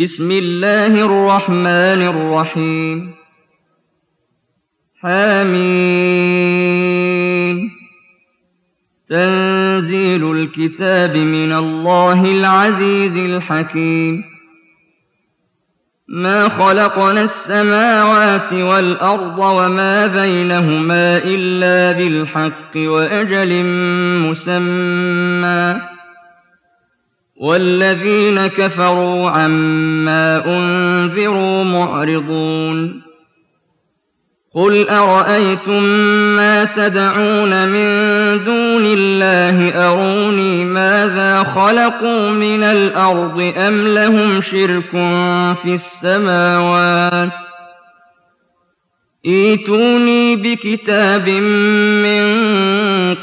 بسم الله الرحمن الرحيم. حميم تنزيل الكتاب من الله العزيز الحكيم. ما خلقنا السماوات والأرض وما بينهما إلا بالحق وأجل مسمى. والذين كفروا عما أنذروا معرضون. قل أرأيتم ما تدعون من دون الله؟ أروني ماذا خلقوا من الأرض أم لهم شرك في السماوات؟ إيتوني بكتاب من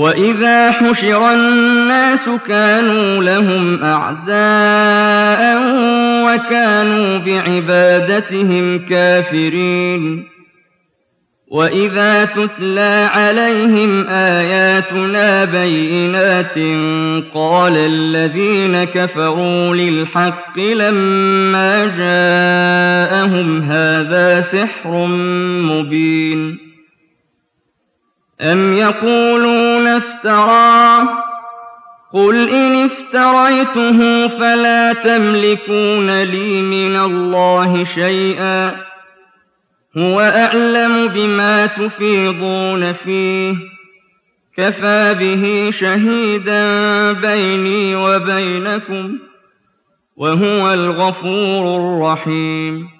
وإذا حشر الناس كانوا لهم أعداء وكانوا بعبادتهم كافرين وإذا تتلى عليهم آياتنا بينات قال الذين كفروا للحق لما جاءهم هذا سحر مبين أم يقولون افتراه قل إن افتريته فلا تملكون لي من الله شيئا هو أعلم بما تفيضون فيه كفى به شهيدا بيني وبينكم وهو الغفور الرحيم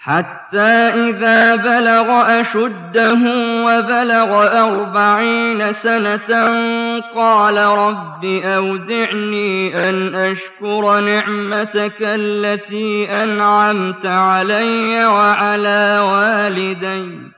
حتى إذا بلغ أشده وبلغ أربعين سنة قال رب أودعني أن أشكر نعمتك التي أنعمت علي وعلى والدي.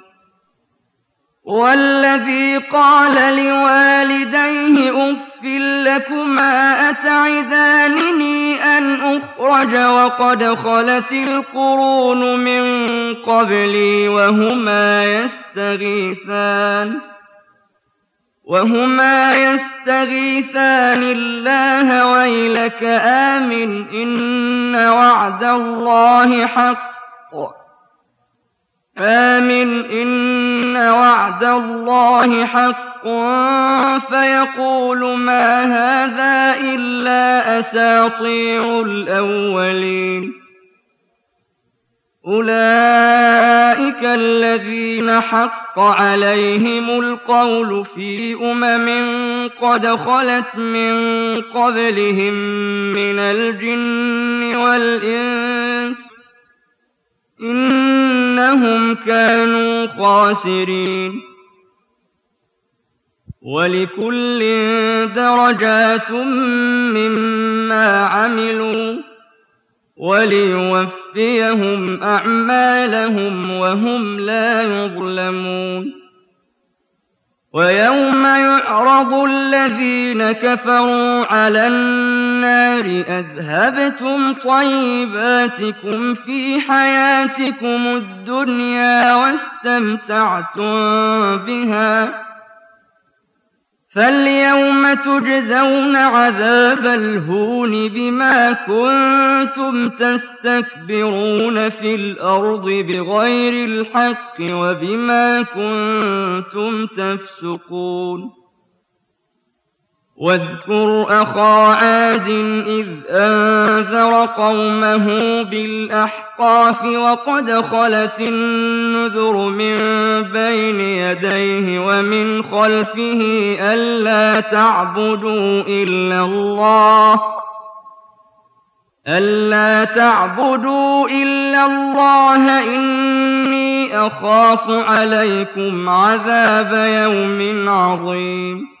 والذي قال لوالديه أف لكما أتعدانني أن أخرج وقد خلت القرون من قبلي وهما يستغيثان وهما يستغيثان الله ويلك آمن إن وعد الله حق آمن إن وعد الله حق فيقول ما هذا إلا أساطير الأولين. أولئك الذين حق عليهم القول في أمم قد خلت من قبلهم من الجن والإنس. إنهم كانوا خاسرين. ولكل درجات مما عملوا وليوفيهم أعمالهم وهم لا يظلمون. ويوم يعرض الذين كفروا على النار أذهبتم طيباتكم في حياتكم الدنيا واستمتعتم بها فاليوم تجزون عذاب الهون بما كنتم تستكبرون في الأرض بغير الحق وبما كنتم تفسقون واذكر أخا عاد إذ أنذر قومه بالأحقاف وقد خلت النذر من بين يديه ومن خلفه ألا تعبدوا إلا الله ألا تعبدوا إلا الله إني أخاف عليكم عذاب يوم عظيم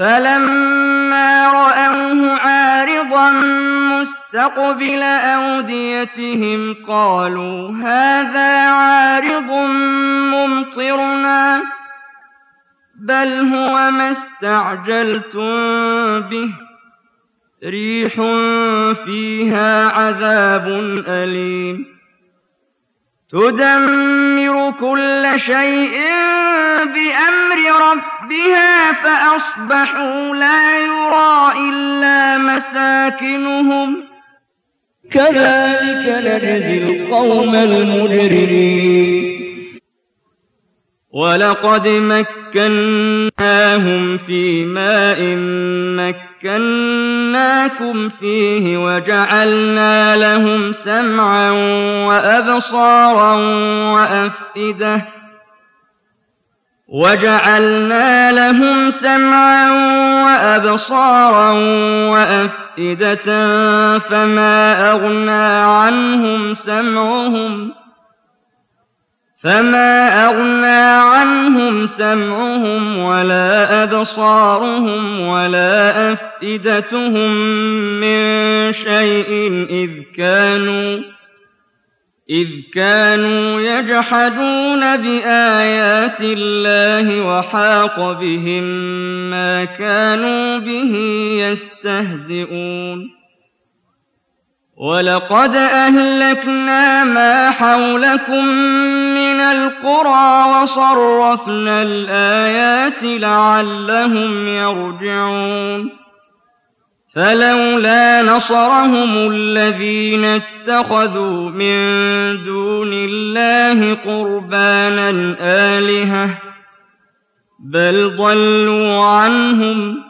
فلما رأوه عارضا مستقبل أوديتهم قالوا هذا عارض ممطرنا بل هو ما استعجلتم به ريح فيها عذاب أليم. تدمر كل شيء بأمر ربها فأصبحوا لا يرى إلا مساكنهم. كذلك نجزي القوم المجرمين. ولقد مكناهم في ماء مكناكم فيه وجعلنا لهم سمعا وأبصارا وأفئدة وجعلنا لهم سمعا وأبصارا وأفئدة فما أغنى عنهم سمعهم فما أغنى عنهم سمعهم ولا أبصارهم ولا أفئدتهم من شيء إذ كانوا إذ كانوا يجحدون بآيات الله وحاق بهم ما كانوا به يستهزئون ولقد أهلكنا ما حولكم من القرى وصرفنا الآيات لعلهم يرجعون فلولا نصرهم الذين اتخذوا من دون الله قربانا آلهة بل ضلوا عنهم